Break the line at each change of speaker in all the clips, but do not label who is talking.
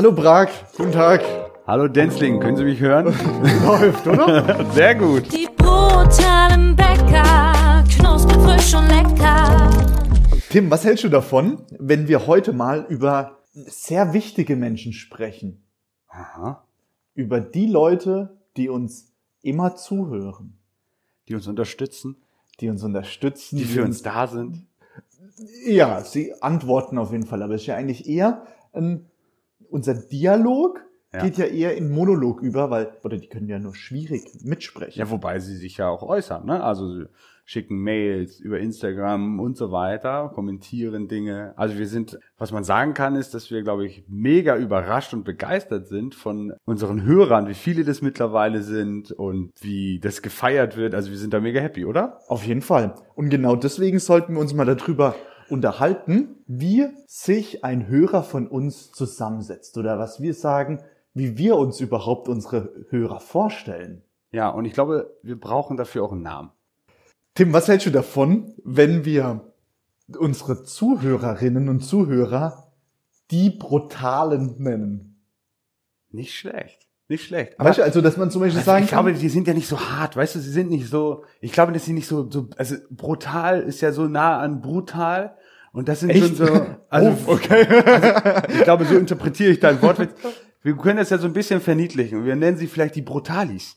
Hallo Prag, guten Tag.
Hallo Denzling, können Sie mich hören?
Läuft, oder?
Sehr gut.
Die brutalen Bäcker, knusprig, frisch und lecker.
Tim, was hältst du davon, wenn wir heute mal über sehr wichtige Menschen sprechen?
Aha.
Über die Leute, die uns immer zuhören,
Die uns unterstützen,
die uns unterstützen,
die für uns da sind.
Ja, sie antworten auf jeden Fall, aber es ist ja eigentlich eher ein, unser Dialog
Ja.
geht ja eher in Monolog über, weil, oder die können ja nur schwierig mitsprechen.
Ja, wobei sie sich ja auch äußern, ne? Also sie schicken Mails über Instagram und so weiter, kommentieren Dinge. Also wir sind, was man sagen kann, ist, dass wir, glaube ich, mega überrascht und begeistert sind von unseren Hörern, wie viele das mittlerweile sind und wie das gefeiert wird. Also wir sind da mega happy, oder?
Auf jeden Fall. Und genau deswegen sollten wir uns mal darüber unterhalten, wie sich ein Hörer von uns zusammensetzt oder was wir sagen, wie wir uns überhaupt unsere Hörer vorstellen.
Ja, und ich glaube, wir brauchen dafür auch einen Namen.
Tim, was hältst du davon, wenn wir unsere Zuhörerinnen und Zuhörer die Brutalen nennen?
Nicht schlecht. Nicht schlecht.
Weißt du, also, dass man zum Beispiel
Also
sagen
ich glaube,
kann,
die sind ja nicht so hart, weißt du, sie sind nicht so, ich glaube, dass sie nicht so, so also brutal ist ja so nah an brutal und das sind
Echt?
schon so, also,
Oh, okay.
also ich glaube, so interpretiere ich dein Wortwitz. Wir können das ja so ein bisschen verniedlichen und wir nennen sie vielleicht die Brutalis.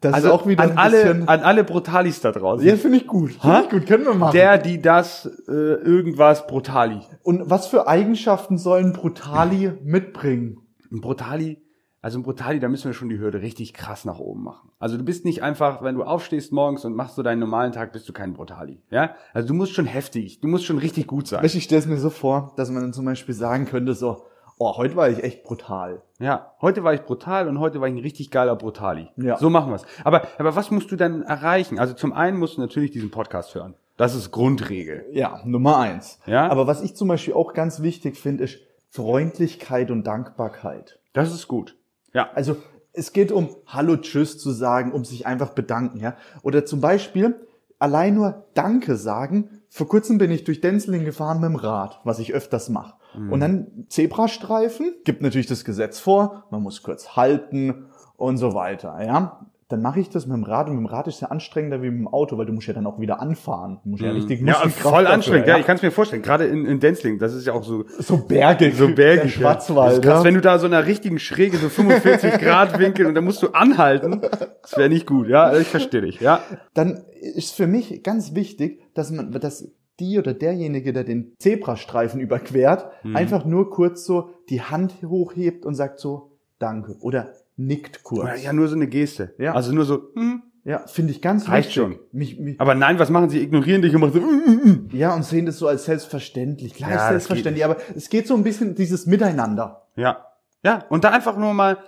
das
Also
ist auch wieder
an alle, an alle Brutalis da draußen.
ja, finde ich gut. Finde
Ha?
ich gut, können wir machen.
Der, die das, äh, irgendwas Brutali.
und was für Eigenschaften sollen Brutali mitbringen?
Ein Brutali, also ein Brutali, da müssen wir schon die Hürde richtig krass nach oben machen. Also du bist nicht einfach, wenn du aufstehst morgens und machst so deinen normalen Tag, bist du kein Brutali. Ja? Also du musst schon heftig, du musst schon richtig gut sein.
Ich stelle es mir so vor, dass man dann zum Beispiel sagen könnte so, oh, heute war ich echt brutal.
Ja, heute war ich brutal und heute war ich ein richtig geiler Brutali.
Ja.
So machen wir's. Aber, aber was musst du dann erreichen? Also zum einen musst du natürlich diesen Podcast hören. Das ist Grundregel.
Ja, Nummer eins.
Ja.
Aber was ich zum Beispiel auch ganz wichtig finde, ist Freundlichkeit und Dankbarkeit.
Das ist gut. Ja.
Also es geht um Hallo, Tschüss zu sagen, um sich einfach bedanken, ja. Oder zum Beispiel allein nur Danke sagen. Vor kurzem bin ich durch Denzling gefahren mit dem Rad, was ich öfters mache.
Mhm.
Und dann Zebrastreifen, gibt natürlich das Gesetz vor, man muss kurz halten und so weiter, ja. Dann mache ich das mit dem Rad und mit dem Rad ist ja anstrengender wie mit dem Auto, weil du musst ja dann auch wieder anfahren. Du musst ja richtig
Mhm. Ja,
Muskelkraft
voll anstrengend. Ja, ich kann es mir vorstellen. Gerade in, in Denzling, das ist ja auch so,
so bergig,
so bergig.
der
ja.
Schwarzwald.
Das ist krass,
ja.
wenn du da so einer richtigen Schräge, so 45 Grad Winkel und da musst du anhalten. Das wäre nicht gut. Ja, ich verstehe dich. Ja.
dann ist für mich ganz wichtig, dass man, dass die oder derjenige, der den Zebrastreifen überquert,
Mhm.
einfach nur kurz so die Hand hochhebt und sagt so Danke oder nickt kurz.
Ja, nur so eine Geste.
Ja.
Also nur so, hm.
Ja, finde ich ganz
Reicht
wichtig.
schon.
Mich, mich,
Aber nein, was machen sie? Ignorieren dich und machen so, mm, mm,
ja, und sehen das so als selbstverständlich. Klar,
Ja,
selbstverständlich, aber es geht so ein bisschen dieses Miteinander.
Ja. Ja, und da einfach nur mal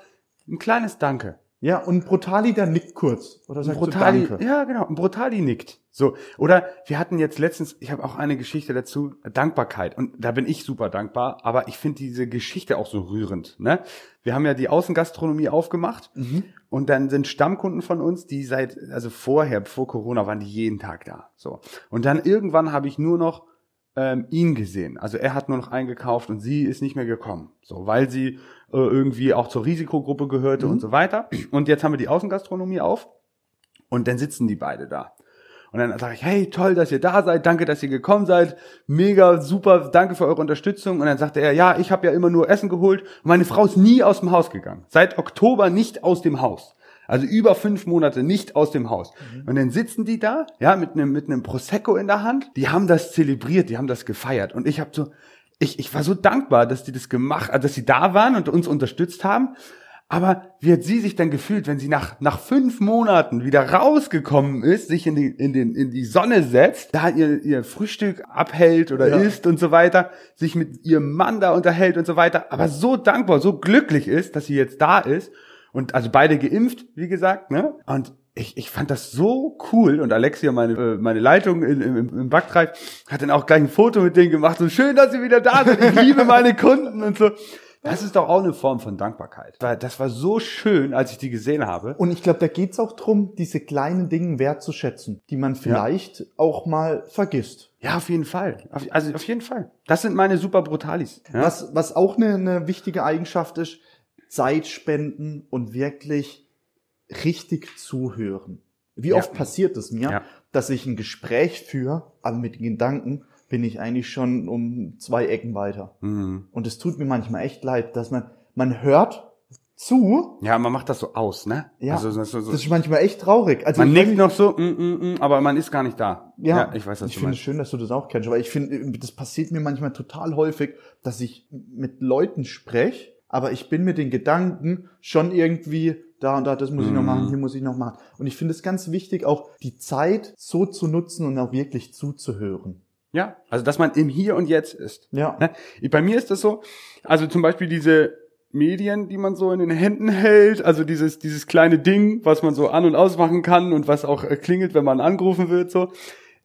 ein kleines Danke.
Ja, und Brutali, der nickt kurz. Oder sagt
Brutali,
so Danke.
ja genau, ein Brutali nickt. So, oder wir hatten jetzt letztens, ich habe auch eine Geschichte dazu, Dankbarkeit und da bin ich super dankbar, aber ich finde diese Geschichte auch so rührend, ne? Wir haben ja die Außengastronomie aufgemacht
Mhm.
und dann sind Stammkunden von uns, die seit also vorher, bevor Corona waren die jeden Tag da, so. Und dann irgendwann habe ich nur noch ähm, ihn gesehen. Also er hat nur noch eingekauft und sie ist nicht mehr gekommen. So, weil sie äh, irgendwie auch zur Risikogruppe gehörte und so weiter. Und jetzt haben wir die Außengastronomie auf und dann sitzen die beide da. Und dann sage ich, hey, toll, dass ihr da seid, danke, dass ihr gekommen seid, mega, super, danke für eure Unterstützung. Und dann sagte er, ja, ich habe ja immer nur Essen geholt und meine Frau ist nie aus dem Haus gegangen. Seit Oktober nicht aus dem Haus. Also über fünf Monate nicht aus dem Haus. Und dann sitzen die da, ja, mit einem mit einem Prosecco in der Hand. Die haben das zelebriert, die haben das gefeiert. Und ich habe so, ich, ich war so dankbar, dass die das gemacht, äh, dass sie da waren und uns unterstützt haben. Aber wie hat sie sich dann gefühlt, wenn sie nach, nach fünf Monaten wieder rausgekommen ist, sich in die, in den, in die Sonne setzt, da ihr, ihr Frühstück abhält oder
Ja.
isst und so weiter, sich mit ihrem Mann da unterhält und so weiter, aber so dankbar, so glücklich ist, dass sie jetzt da ist und also beide geimpft, wie gesagt, ne? Und ich, ich fand das so cool und Alexia, meine, äh, meine Leitung in, im, im Backtreib, hat dann auch gleich ein Foto mit denen gemacht, so schön, dass sie wieder da sind, ich liebe meine Kunden und so. Das ist doch auch eine Form von Dankbarkeit. Weil Das war so schön, als ich die gesehen habe.
Und ich glaube, da geht's auch drum, diese kleinen Dinge wertzuschätzen, die man vielleicht auch mal vergisst.
Ja, auf jeden Fall. Auf, also auf jeden Fall. Das sind meine super Brutalis. Ja?
Was, was auch eine, eine wichtige Eigenschaft ist, Zeit spenden und wirklich richtig zuhören. Wie
Ja.
oft passiert es mir,
Ja.
dass ich ein Gespräch führe, aber mit den Gedanken bin ich eigentlich schon um zwei Ecken weiter.
Mhm.
Und es tut mir manchmal echt leid, dass man, man hört zu,
Ja, man macht das so aus, ne?
ja,
Also, so, so, so.
das ist manchmal echt traurig. Also
man
weiß-
noch so, mm, mm, mm, aber man ist gar nicht da.
Ja,
ich weiß, was
ich finde es schön, dass du das auch kennst, aber ich finde, das passiert mir manchmal total häufig, dass ich mit Leuten spreche, aber ich bin mit den Gedanken schon irgendwie da und da, das muss ich noch
Mhm.
machen, hier muss ich noch machen. Und ich finde es ganz wichtig, auch die Zeit so zu nutzen und auch wirklich zuzuhören.
Ja, also dass man im Hier und Jetzt ist.
Ja.
Ne? Bei mir ist das so, also zum Beispiel diese Medien, die man so in den Händen hält, also dieses, dieses kleine Ding, was man so an- und ausmachen kann und was auch äh, klingelt, wenn man angerufen wird, so,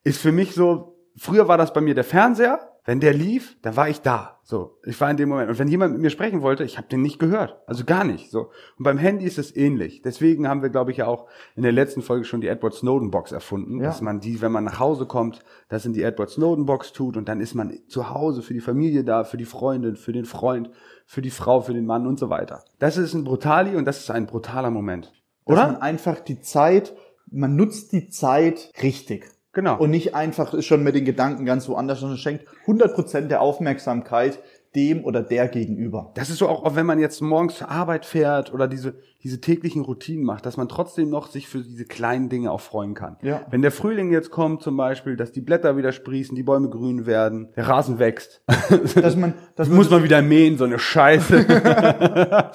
ist für mich so, früher war das bei mir der Fernseher, wenn der lief, dann war ich da. So, ich war in dem Moment. Und wenn jemand mit mir sprechen wollte, ich habe den nicht gehört. Also gar nicht. So. Und beim Handy ist es ähnlich. Deswegen haben wir, glaube ich, ja auch in der letzten Folge schon die Edward Snowden Box erfunden,
Ja.
dass man die, wenn man nach Hause kommt, das in die Edward Snowden Box tut und dann ist man zu Hause für die Familie da, für die Freundin, für den Freund, für die Frau, für den Mann und so weiter. Das ist ein Brutali und das ist ein brutaler Moment.
Dass
Oder?
man einfach die Zeit, man nutzt die Zeit richtig.
Genau.
Und nicht einfach ist schon mit den Gedanken ganz woanders, sondern schenkt 100% der Aufmerksamkeit dem oder der gegenüber.
Das ist so auch, auch wenn man jetzt morgens zur Arbeit fährt oder diese, diese täglichen Routinen macht, dass man trotzdem noch sich für diese kleinen Dinge auch freuen kann.
Ja.
Wenn der Frühling jetzt kommt zum Beispiel, dass die Blätter wieder sprießen, die Bäume grün werden, der Rasen wächst.
Dass man, dass
Das muss man wieder mähen, so eine Scheiße.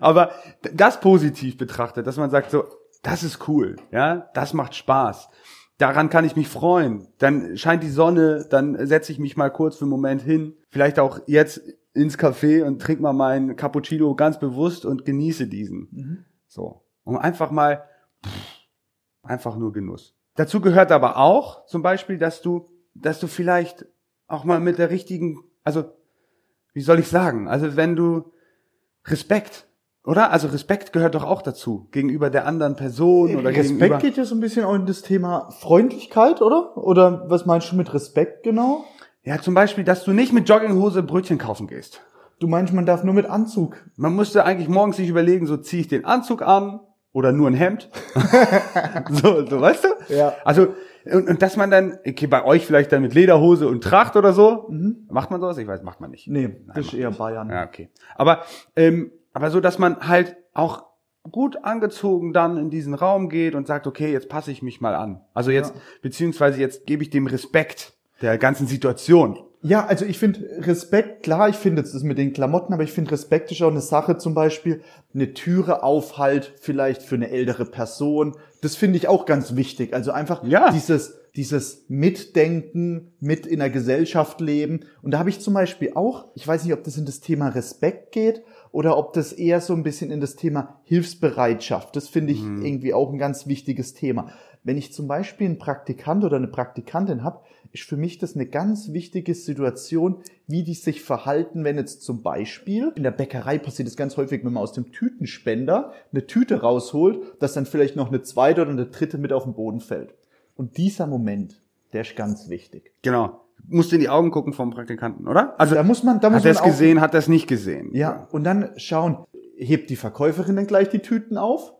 Aber das positiv betrachtet, dass man sagt so, das ist cool, ja, das macht Spaß. Daran kann ich mich freuen. Dann scheint die Sonne, dann setze ich mich mal kurz für einen Moment hin. Vielleicht auch jetzt ins Café und trink mal meinen Cappuccino ganz bewusst und genieße diesen. So. Um einfach mal, pff, einfach nur Genuss. Dazu gehört aber auch zum Beispiel, dass du, dass du vielleicht auch mal mit der richtigen, also wie soll ich sagen? Also wenn du Respekt, oder? Also Respekt gehört doch auch dazu gegenüber der anderen Person oder
Respekt
gegenüber.
geht ja so ein bisschen auch in das Thema Freundlichkeit, oder? Oder was meinst du mit Respekt genau?
Ja, zum Beispiel, dass du nicht mit Jogginghose Brötchen kaufen gehst.
Du meinst, man darf nur mit Anzug.
Man musste eigentlich morgens sich überlegen, so ziehe ich den Anzug an oder nur ein Hemd. so, so, weißt du?
Ja.
Also, und, und dass man dann, okay, bei euch vielleicht dann mit Lederhose und Tracht oder so. Macht man sowas? Ich weiß, macht man nicht.
Nee,
Nein,
das ist eher
nicht.
Bayern.
Ja, okay. Aber, ähm, aber so, dass man halt auch gut angezogen dann in diesen Raum geht und sagt, okay, jetzt passe ich mich mal an. Also jetzt, beziehungsweise jetzt gebe ich dem Respekt der ganzen Situation.
Ja, also ich finde Respekt, klar, ich finde das mit den Klamotten, aber ich finde Respekt ist auch eine Sache, zum Beispiel eine Türe aufhalt, vielleicht für eine ältere Person. Das finde ich auch ganz wichtig. Also einfach
Ja.
dieses, dieses Mitdenken, mit in der Gesellschaft leben. Und da habe ich zum Beispiel auch, ich weiß nicht, ob das in das Thema Respekt geht oder ob das eher so ein bisschen in das Thema Hilfsbereitschaft. Das finde ich irgendwie auch ein ganz wichtiges Thema. Wenn ich zum Beispiel einen Praktikant oder eine Praktikantin habe, ist für mich das eine ganz wichtige Situation, wie die sich verhalten, wenn jetzt zum Beispiel in der Bäckerei passiert es ganz häufig, wenn man aus dem Tütenspender eine Tüte rausholt, dass dann vielleicht noch eine zweite oder eine dritte mit auf den Boden fällt. Und dieser Moment, der ist ganz wichtig.
Genau. Musst in die Augen gucken vom Praktikanten, oder? Also,
Da muss man, da muss
hat er es
man
gesehen, hat er es nicht gesehen?
Ja, und dann schauen, hebt die Verkäuferin dann gleich die Tüten auf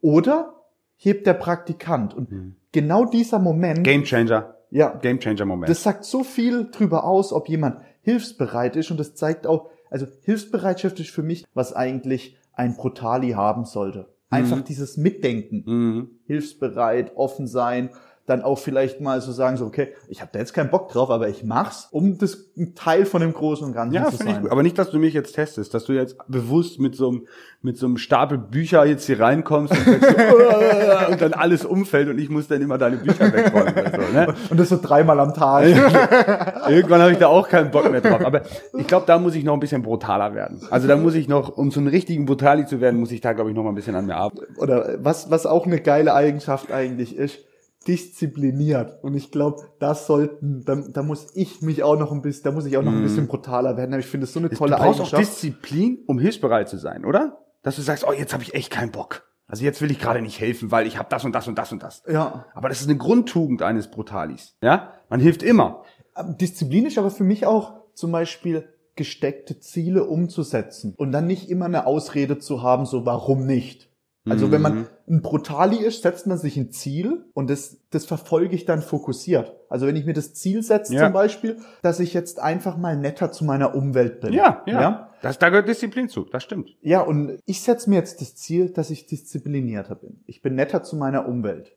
oder hebt der Praktikant? Und genau dieser Moment,
Game Changer.
ja,
Game Changer Moment.
das sagt so viel drüber aus, ob jemand hilfsbereit ist und das zeigt auch, also Hilfsbereitschaft ist für mich, was eigentlich ein Brutali haben sollte. Einfach dieses Mitdenken,
mhm.
hilfsbereit, offen sein, dann auch vielleicht mal so sagen, so okay, ich habe da jetzt keinen Bock drauf, aber ich mach's, um das ein Teil von dem Großen und Ganzen
Ja,
zu
ich
sein.
gut. Aber nicht, dass du mich jetzt testest, dass du jetzt bewusst mit so einem, mit so einem Stapel Bücher jetzt hier reinkommst und, sagst so, und dann alles umfällt und ich muss dann immer deine Bücher wegräumen. So, ne?
Und das so dreimal am Tag.
Irgendwann habe ich da auch keinen Bock mehr drauf. Aber ich glaube, da muss ich noch ein bisschen brutaler werden. Also da muss ich noch, um zu einem richtigen Brutali zu werden, muss ich da, glaube ich, noch mal ein bisschen an mir arbeiten.
Oder was, was auch eine geile Eigenschaft eigentlich ist, diszipliniert. Und ich glaube, das sollten, da, da muss ich mich auch noch ein bisschen, da muss ich auch noch ein bisschen brutaler werden. Aber ich finde das so eine tolle
Mhm. du brauchst auch
Eigenschaft.
Disziplin, um hilfsbereit zu sein, oder? Dass du sagst, oh, jetzt habe ich echt keinen Bock. Also jetzt will ich gerade nicht helfen, weil ich habe das und das und das und das.
Ja.
Aber das ist eine Grundtugend eines Brutalis. Ja, man hilft immer.
Disziplin ist aber für mich auch zum Beispiel gesteckte Ziele umzusetzen und dann nicht immer eine Ausrede zu haben, so warum nicht. Also wenn man ein Brutali ist, setzt man sich ein Ziel und das, das verfolge ich dann fokussiert. Also wenn ich mir das Ziel setze
Ja.
zum Beispiel, dass ich jetzt einfach mal netter zu meiner Umwelt bin.
Ja, ja.
ja?
Das, da gehört Disziplin zu, das stimmt.
Ja, und ich setze mir jetzt das Ziel, dass ich disziplinierter bin. Ich bin netter zu meiner Umwelt.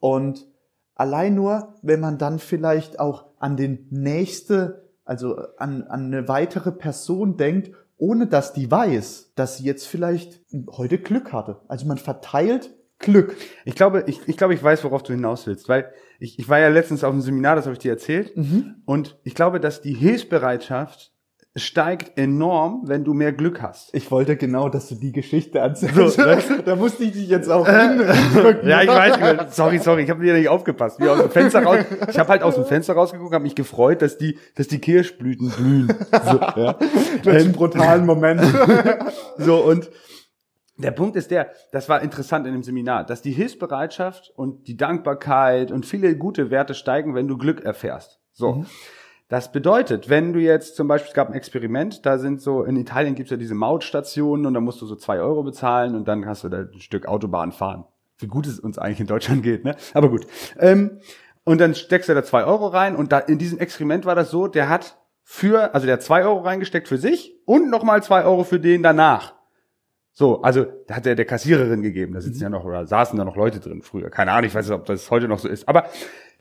Und allein nur, wenn man dann vielleicht auch an den nächste, also an, an eine weitere Person denkt, ohne dass die weiß, dass sie jetzt vielleicht heute Glück hatte. Also man verteilt Glück.
Ich glaube, ich, ich glaube, ich weiß, worauf du hinaus willst, weil ich, ich war ja letztens auf einem Seminar, das habe ich dir erzählt, und ich glaube, dass die Hilfsbereitschaft steigt enorm, wenn du mehr Glück hast.
Ich wollte genau, dass du die Geschichte erzählst.
So, weißt
da musste ich dich jetzt auch hindrücken.
Ja, ich weiß. Sorry, sorry, ich habe wieder nicht aufgepasst. Wie aus dem Fenster raus. Ich habe halt aus dem Fenster rausgeguckt, habe mich gefreut, dass die, dass die Kirschblüten blühen. So, ja.
Durch einen brutalen Moment.
so und der Punkt ist der, das war interessant in dem Seminar, dass die Hilfsbereitschaft und die Dankbarkeit und viele gute Werte steigen, wenn du Glück erfährst. So. Das bedeutet, wenn du jetzt zum Beispiel, es gab ein Experiment, da sind so, in Italien gibt's ja diese Mautstationen und da musst du so zwei Euro bezahlen und dann hast du da ein Stück Autobahn fahren. Wie gut es uns eigentlich in Deutschland geht, ne? Aber gut. Ähm, und dann steckst du da zwei Euro rein und da in diesem Experiment war das so, der hat für, also der hat zwei Euro reingesteckt für sich und nochmal zwei Euro für den danach. So, also da hat er der Kassiererin gegeben. Da sitzen ja noch oder saßen da noch Leute drin früher. Keine Ahnung, ich weiß nicht, ob das heute noch so ist. Aber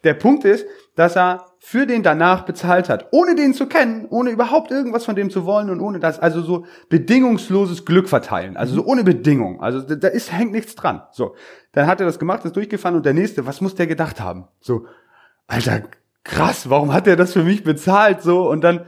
der Punkt ist, dass er für den danach bezahlt hat, ohne den zu kennen, ohne überhaupt irgendwas von dem zu wollen und ohne das, also so bedingungsloses Glück verteilen, also so ohne Bedingung. Also da, ist hängt nichts dran. So, dann hat er das gemacht, ist durchgefahren und der nächste, was muss der gedacht haben? So, Alter, krass, warum hat er das für mich bezahlt? So und dann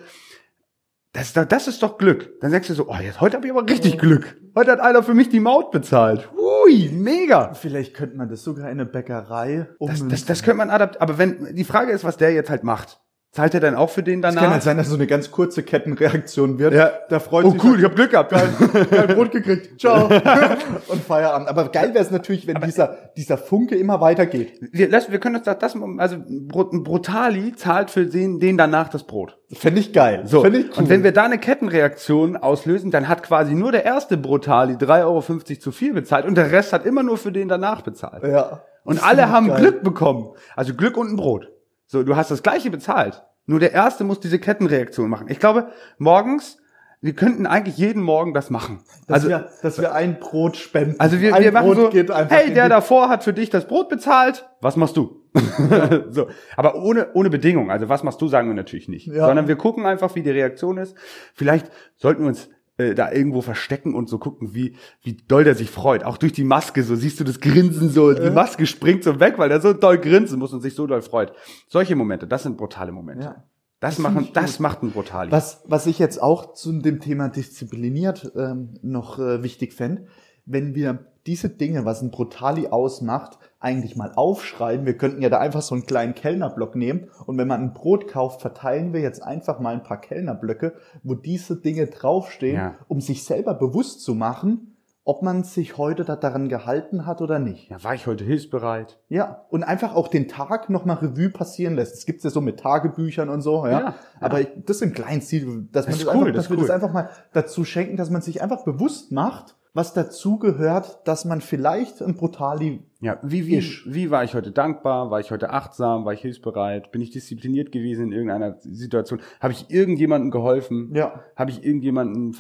das, ist doch- das ist doch Glück. Dann sagst du so, oh, jetzt, heute habe ich aber richtig Glück. Heute hat einer für mich die Maut bezahlt. Hui, mega.
Vielleicht könnte man das sogar in eine Bäckerei
Das,
ummünzen.
das, das könnte man adaptieren. Aber wenn, die Frage ist, was der jetzt halt macht. Zahlt er dann auch für den
Es kann
danach?
halt sein, dass es so eine ganz kurze Kettenreaktion wird.
Ja.
Da freut
oh
sich
cool, ich habe Glück gehabt.
geil Brot gekriegt. Ciao. Und Feierabend. Aber geil wäre es natürlich, wenn dieser, dieser Funke immer weitergeht.
Wir, lass, wir können uns das, das also Brutali zahlt für den, den danach das Brot.
Fände ich geil.
So,
Fänd ich cool.
und wenn wir da eine Kettenreaktion auslösen, dann hat quasi nur der erste Brutali 3,50 Euro zu viel bezahlt und der Rest hat immer nur für den danach bezahlt.
ja.
Und alle haben
geil.
Glück bekommen. Also Glück und ein Brot. So, du hast das gleiche bezahlt. Nur der erste muss diese Kettenreaktion machen. Ich glaube, morgens, wir könnten eigentlich jeden Morgen das machen.
Dass,
Also,
wir, dass wir ein Brot spenden.
also wir,
ein
wir machen
Brot
so, hey, der davor hat für dich das Brot bezahlt, was machst du? so, aber ohne, ohne Bedingung. Also was machst du, sagen wir natürlich nicht.
Ja.
Sondern wir gucken einfach, wie die Reaktion ist. Vielleicht sollten wir uns äh, da irgendwo verstecken und so gucken, wie, wie doll der sich freut. Auch durch die Maske, so siehst du das Grinsen so, die Maske springt so weg, weil der so doll grinsen muss und sich so doll freut. Solche Momente, das sind brutale Momente.
Ja.
Das,
find
machen, das macht ein Brutali.
Was, was ich jetzt auch zu dem Thema diszipliniert ähm, noch äh, wichtig fände, wenn wir diese Dinge, was ein Brutali ausmacht, eigentlich mal aufschreiben. Wir könnten ja da einfach so einen kleinen Kellnerblock nehmen und wenn man ein Brot kauft, verteilen wir jetzt einfach mal ein paar Kellnerblöcke, wo diese Dinge draufstehen,
Ja.
um sich selber bewusst zu machen, ob man sich heute da daran gehalten hat oder nicht.
Ja, war ich heute hilfsbereit?
Ja, und einfach auch den Tag nochmal Revue passieren lässt. Es gibt's ja so mit Tagebüchern und so, ja.
Ja,
Aber das sind Kleinziele, dass, man
ist
das
cool,
einfach,
das
dass
ist
wir das
cool.
einfach mal dazu schenken, dass man sich einfach bewusst macht, was dazu gehört, dass man vielleicht ein Brutali
Ja, wie, wie,
Isch.
wie war ich heute dankbar? War ich heute achtsam? War ich hilfsbereit? Bin ich diszipliniert gewesen in irgendeiner Situation? Habe ich irgendjemandem geholfen?
Ja.
Habe ich irgendjemanden,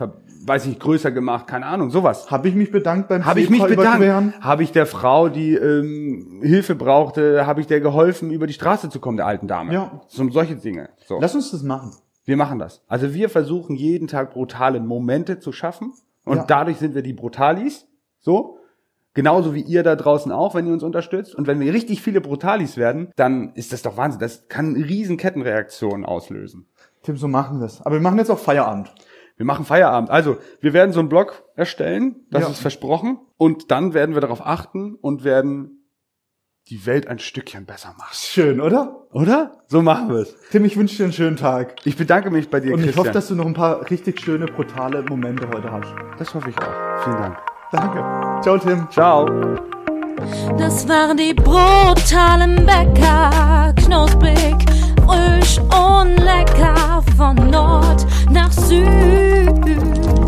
weiß ich, größer gemacht? Keine Ahnung, sowas.
Habe ich mich bedankt beim
Habe ich mich bedankt? Habe ich der Frau, die ähm, Hilfe brauchte, habe ich der geholfen, über die Straße zu kommen, der alten Dame?
Ja.
So solche Dinge. So.
Lass uns das machen.
Wir machen das. Also wir versuchen jeden Tag brutale Momente zu schaffen und
Ja.
dadurch sind wir die Brutalis. So. Genauso wie ihr da draußen auch, wenn ihr uns unterstützt. Und wenn wir richtig viele Brutalis werden, dann ist das doch Wahnsinn. Das kann riesen Kettenreaktionen auslösen.
Tim, so machen wir's. Aber wir machen jetzt auch Feierabend.
Wir machen Feierabend. Also, wir werden so einen Blog erstellen, das
Ja.
ist versprochen. Und dann werden wir darauf achten und werden die Welt ein Stückchen besser machen.
Schön, oder?
Oder? So machen wir es.
Tim, ich wünsche dir einen schönen Tag.
Ich bedanke mich bei dir,
Und ich
Christian.
hoffe, dass du noch ein paar richtig schöne, brutale Momente heute hast.
das hoffe ich auch. Vielen Dank.
Danke. Ciao, Tim.
Ciao.
Das waren die brutalen Bäcker, knusprig, frisch und lecker von Nord nach Süd.